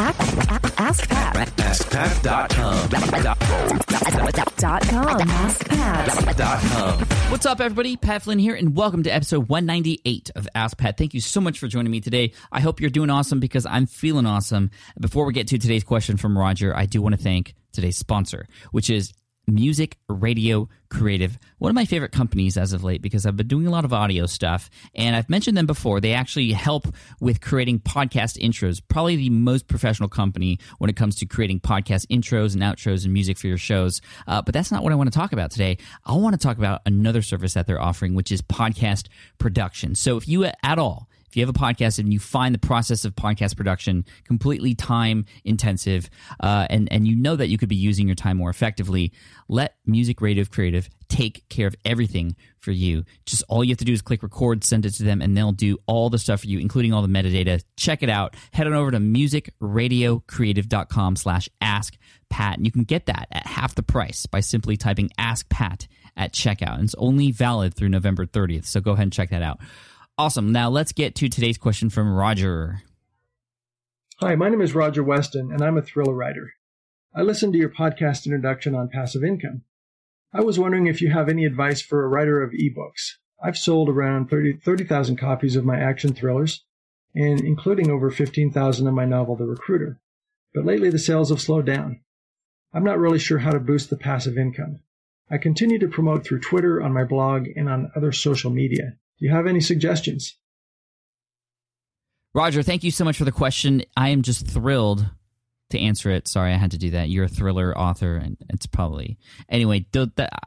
Ask Pat. AskPat.com. Dot com. AskPat. What's up, everybody? Pat Flynn here, and welcome to episode 198 of Ask Pat. Thank you so much for joining me today. I hope you're doing awesome because I'm feeling awesome. Before we get to today's question from Roger, I do want to thank today's sponsor, which is Music Radio Creative, one of my favorite companies as of late because I've been doing a lot of audio stuff and I've mentioned them before. They actually help with creating podcast intros, probably the most professional company when it comes to creating podcast intros and outros and music for your shows. Uh, but that's not what I want to talk about today. I want to talk about another service that they're offering, which is podcast production. So if you at all, if you have a podcast and you find the process of podcast production completely time intensive uh, and, and you know that you could be using your time more effectively, let Music Radio Creative take care of everything for you. Just all you have to do is click record, send it to them, and they'll do all the stuff for you, including all the metadata. Check it out. Head on over to musicradiocreative.com slash ask Pat, and you can get that at half the price by simply typing ask Pat at checkout. And it's only valid through November 30th. So go ahead and check that out. Awesome. Now let's get to today's question from Roger. Hi, my name is Roger Weston, and I'm a thriller writer. I listened to your podcast introduction on passive income. I was wondering if you have any advice for a writer of ebooks. I've sold around 30 30,000 copies of my action thrillers, and including over 15,000 of my novel, The Recruiter. But lately the sales have slowed down. I'm not really sure how to boost the passive income. I continue to promote through Twitter, on my blog, and on other social media. Do you have any suggestions? Roger, thank you so much for the question. I am just thrilled to answer it. Sorry, I had to do that. You're a thriller author, and it's probably anyway.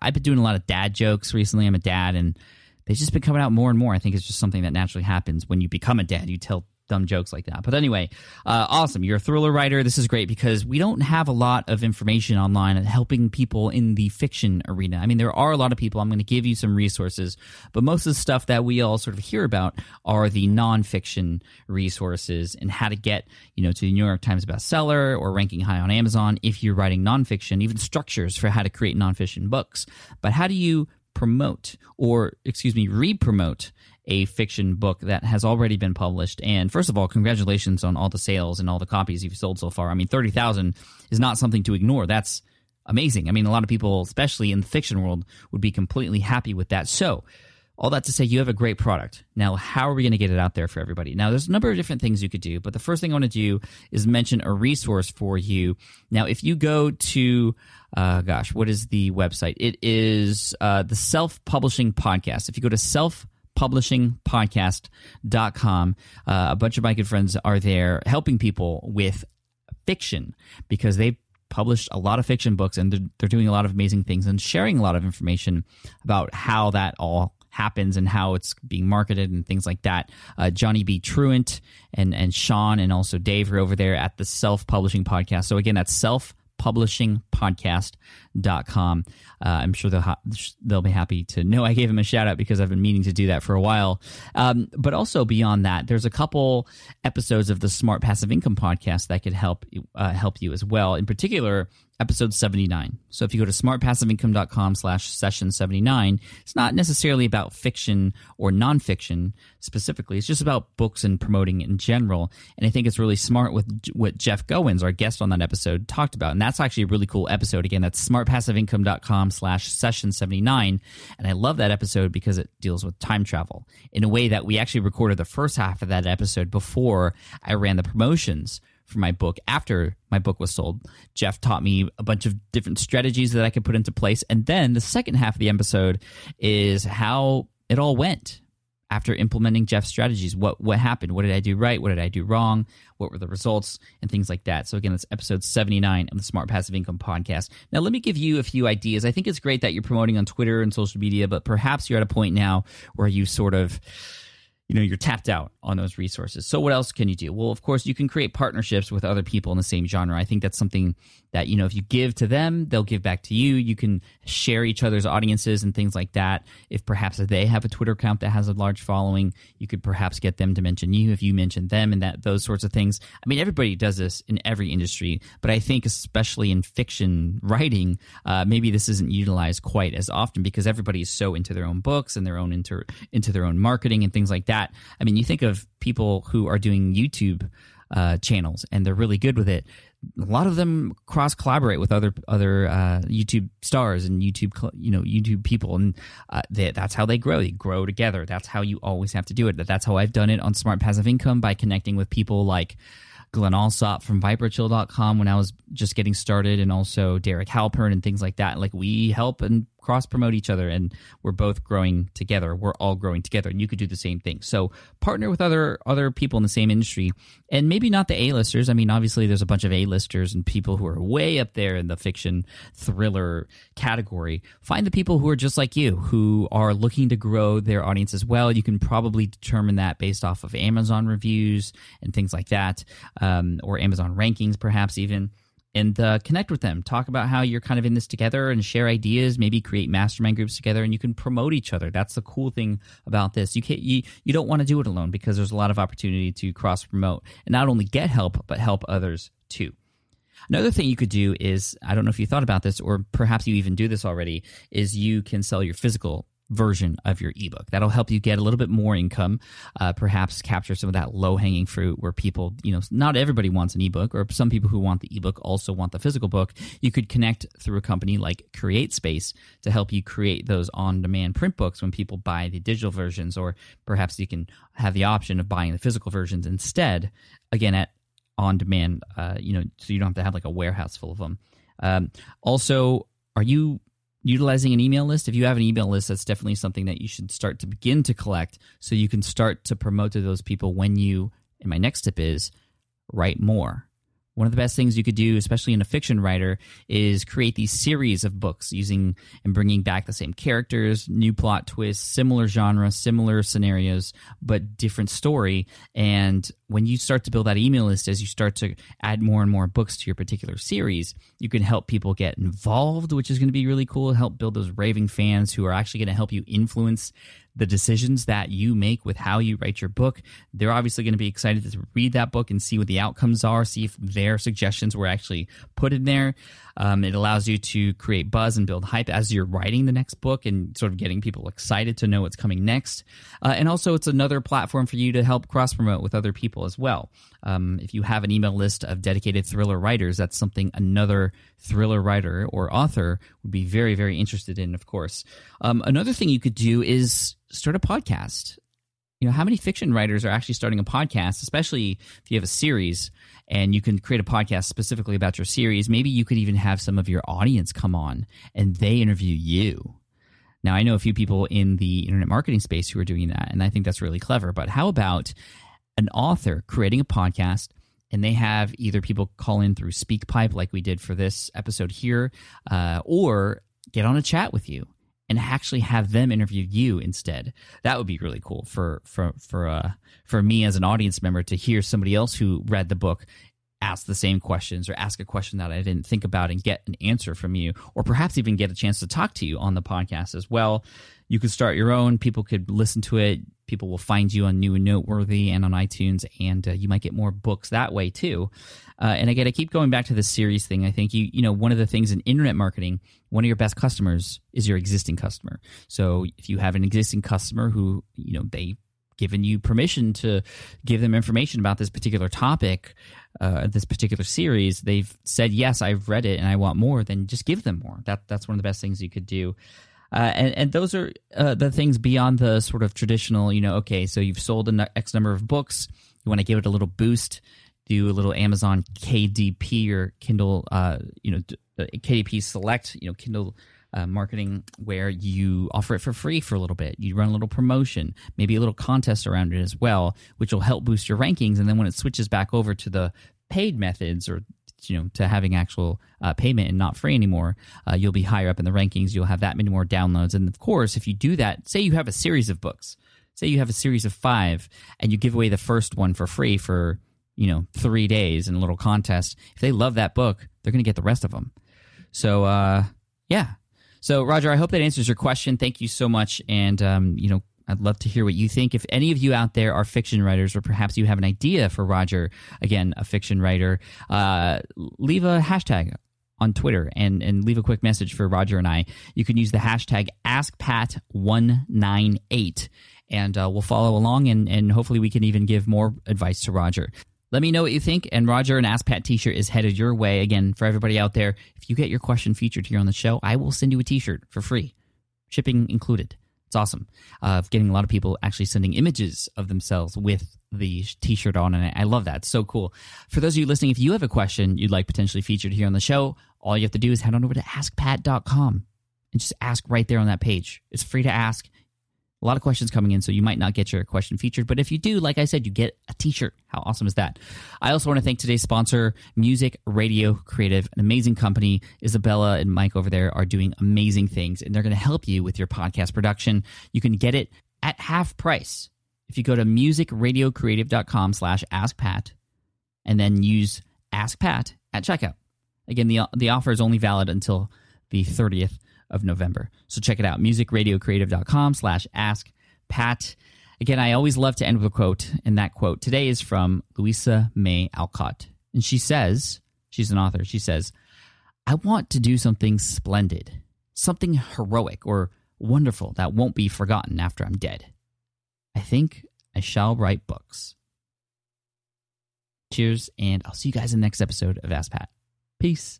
I've been doing a lot of dad jokes recently. I'm a dad, and they've just been coming out more and more. I think it's just something that naturally happens when you become a dad. You tell dumb jokes like that. But anyway, uh, awesome. You're a thriller writer. This is great because we don't have a lot of information online helping people in the fiction arena. I mean, there are a lot of people. I'm going to give you some resources, but most of the stuff that we all sort of hear about are the nonfiction resources and how to get, you know, to the New York Times bestseller or ranking high on Amazon if you're writing nonfiction, even structures for how to create nonfiction books. But how do you promote or, excuse me, re promote a fiction book that has already been published. And first of all, congratulations on all the sales and all the copies you've sold so far. I mean, 30,000 is not something to ignore. That's amazing. I mean, a lot of people, especially in the fiction world, would be completely happy with that. So, all that to say, you have a great product. Now, how are we going to get it out there for everybody? Now, there's a number of different things you could do, but the first thing I want to do is mention a resource for you. Now, if you go to, uh, gosh, what is the website? It is uh, the Self Publishing Podcast. If you go to self publishingpodcast.com. Uh, a bunch of my good friends are there helping people with fiction because they published a lot of fiction books and they're, they're doing a lot of amazing things and sharing a lot of information about how that all happens and how it's being marketed and things like that. Uh, Johnny B. Truant and, and Sean and also Dave are over there at the Self Publishing Podcast. So again, that's self publishingpodcast.com. Uh, I'm sure they'll, ha- they'll be happy to know I gave them a shout out because I've been meaning to do that for a while. Um, but also beyond that, there's a couple episodes of the Smart Passive Income podcast that could help uh, help you as well. In particular, episode 79. So if you go to smartpassiveincome.com slash session 79, it's not necessarily about fiction or nonfiction specifically. It's just about books and promoting in general. And I think it's really smart with what Jeff Goins, our guest on that episode, talked about. And that's actually a really cool episode. Again, that's smartpassiveincome.com slash session 79. And I love that episode because it deals with time travel in a way that we actually recorded the first half of that episode before I ran the promotions for my book after my book was sold. Jeff taught me a bunch of different strategies that I could put into place. And then the second half of the episode is how it all went after implementing Jeff's strategies. What what happened? What did I do right? What did I do wrong? What were the results and things like that? So again, that's episode 79 of the Smart Passive Income podcast. Now let me give you a few ideas. I think it's great that you're promoting on Twitter and social media, but perhaps you're at a point now where you sort of you know you're tapped out on those resources. So what else can you do? Well of course you can create partnerships with other people in the same genre. I think that's something that you know if you give to them they'll give back to you. You can share each other's audiences and things like that. If perhaps they have a twitter account that has a large following you could perhaps get them to mention you if you mention them and that those sorts of things. I mean everybody does this in every industry but i think especially in fiction writing uh, maybe this isn't utilized quite as often because everybody is so into their own books and their own into into their own marketing and things like that I mean, you think of people who are doing YouTube uh, channels, and they're really good with it. A lot of them cross collaborate with other other uh, YouTube stars and YouTube you know YouTube people, and uh, they, that's how they grow. They grow together. That's how you always have to do it. That's how I've done it on Smart Passive Income by connecting with people like Glenn Allsop from ViperChill.com when I was just getting started, and also Derek Halpern and things like that. Like we help and cross promote each other and we're both growing together. We're all growing together and you could do the same thing. So partner with other other people in the same industry and maybe not the a-listers. I mean obviously there's a bunch of a-listers and people who are way up there in the fiction thriller category. Find the people who are just like you who are looking to grow their audience as well. You can probably determine that based off of amazon reviews and things like that um, or amazon rankings perhaps even and uh, connect with them. Talk about how you're kind of in this together and share ideas. Maybe create mastermind groups together, and you can promote each other. That's the cool thing about this. You can't you, you don't want to do it alone because there's a lot of opportunity to cross promote and not only get help but help others too. Another thing you could do is I don't know if you thought about this or perhaps you even do this already is you can sell your physical version of your ebook. That'll help you get a little bit more income, uh, perhaps capture some of that low hanging fruit where people, you know, not everybody wants an ebook, or some people who want the ebook also want the physical book. You could connect through a company like CreateSpace to help you create those on demand print books when people buy the digital versions, or perhaps you can have the option of buying the physical versions instead, again, at on demand, uh, you know, so you don't have to have like a warehouse full of them. Um, also, are you utilizing an email list if you have an email list that's definitely something that you should start to begin to collect so you can start to promote to those people when you and my next tip is write more one of the best things you could do, especially in a fiction writer, is create these series of books using and bringing back the same characters, new plot twists, similar genre, similar scenarios, but different story. And when you start to build that email list, as you start to add more and more books to your particular series, you can help people get involved, which is going to be really cool. Help build those raving fans who are actually going to help you influence the decisions that you make with how you write your book. They're obviously going to be excited to read that book and see what the outcomes are, see if their suggestions were actually put in there. Um, it allows you to create buzz and build hype as you're writing the next book and sort of getting people excited to know what's coming next. Uh, and also, it's another platform for you to help cross promote with other people as well. Um, if you have an email list of dedicated thriller writers, that's something another thriller writer or author would be very, very interested in, of course. Um, another thing you could do is start a podcast. You know, how many fiction writers are actually starting a podcast, especially if you have a series and you can create a podcast specifically about your series? Maybe you could even have some of your audience come on and they interview you. Now, I know a few people in the internet marketing space who are doing that, and I think that's really clever. But how about an author creating a podcast and they have either people call in through SpeakPipe, like we did for this episode here, uh, or get on a chat with you and actually have them interview you instead. That would be really cool for for for uh, for me as an audience member to hear somebody else who read the book ask the same questions or ask a question that I didn't think about and get an answer from you, or perhaps even get a chance to talk to you on the podcast as well. You could start your own. People could listen to it. People will find you on New and Noteworthy and on iTunes, and uh, you might get more books that way too. Uh, and again, I keep going back to the series thing. I think you, you know, one of the things in internet marketing, one of your best customers is your existing customer. So if you have an existing customer who, you know, they given you permission to give them information about this particular topic, uh, this particular series, they've said yes, I've read it and I want more. Then just give them more. That that's one of the best things you could do. Uh, and, and those are uh, the things beyond the sort of traditional, you know, okay, so you've sold an X number of books, you want to give it a little boost, do a little Amazon KDP or Kindle, uh, you know, uh, KDP Select, you know, Kindle uh, marketing where you offer it for free for a little bit. You run a little promotion, maybe a little contest around it as well, which will help boost your rankings. And then when it switches back over to the paid methods or you know to having actual uh, payment and not free anymore, uh, you'll be higher up in the rankings. You'll have that many more downloads, and of course, if you do that, say you have a series of books, say you have a series of five, and you give away the first one for free for you know three days in a little contest. If they love that book, they're going to get the rest of them. So uh, yeah. So Roger, I hope that answers your question. Thank you so much, and um, you know I'd love to hear what you think. If any of you out there are fiction writers, or perhaps you have an idea for Roger, again, a fiction writer, uh, leave a hashtag on Twitter and, and leave a quick message for Roger and I. You can use the hashtag AskPat198 and uh, we'll follow along and, and hopefully we can even give more advice to Roger. Let me know what you think. And Roger, an Ask Pat t shirt is headed your way. Again, for everybody out there, if you get your question featured here on the show, I will send you a t shirt for free, shipping included. It's awesome. Uh, getting a lot of people actually sending images of themselves with the t-shirt on and I love that. It's so cool. For those of you listening, if you have a question you'd like potentially featured here on the show, all you have to do is head on over to askpat.com and just ask right there on that page. It's free to ask. A lot of questions coming in, so you might not get your question featured. But if you do, like I said, you get a t shirt. How awesome is that? I also want to thank today's sponsor, Music Radio Creative, an amazing company. Isabella and Mike over there are doing amazing things, and they're going to help you with your podcast production. You can get it at half price if you go to musicradiocreative.com slash askpat and then use askpat at checkout. Again, the, the offer is only valid until the 30th of November. So check it out, musicradiocreative.com slash ask Pat. Again, I always love to end with a quote, and that quote today is from Louisa May Alcott. And she says, she's an author, she says, I want to do something splendid, something heroic or wonderful that won't be forgotten after I'm dead. I think I shall write books. Cheers, and I'll see you guys in the next episode of Ask Pat. Peace.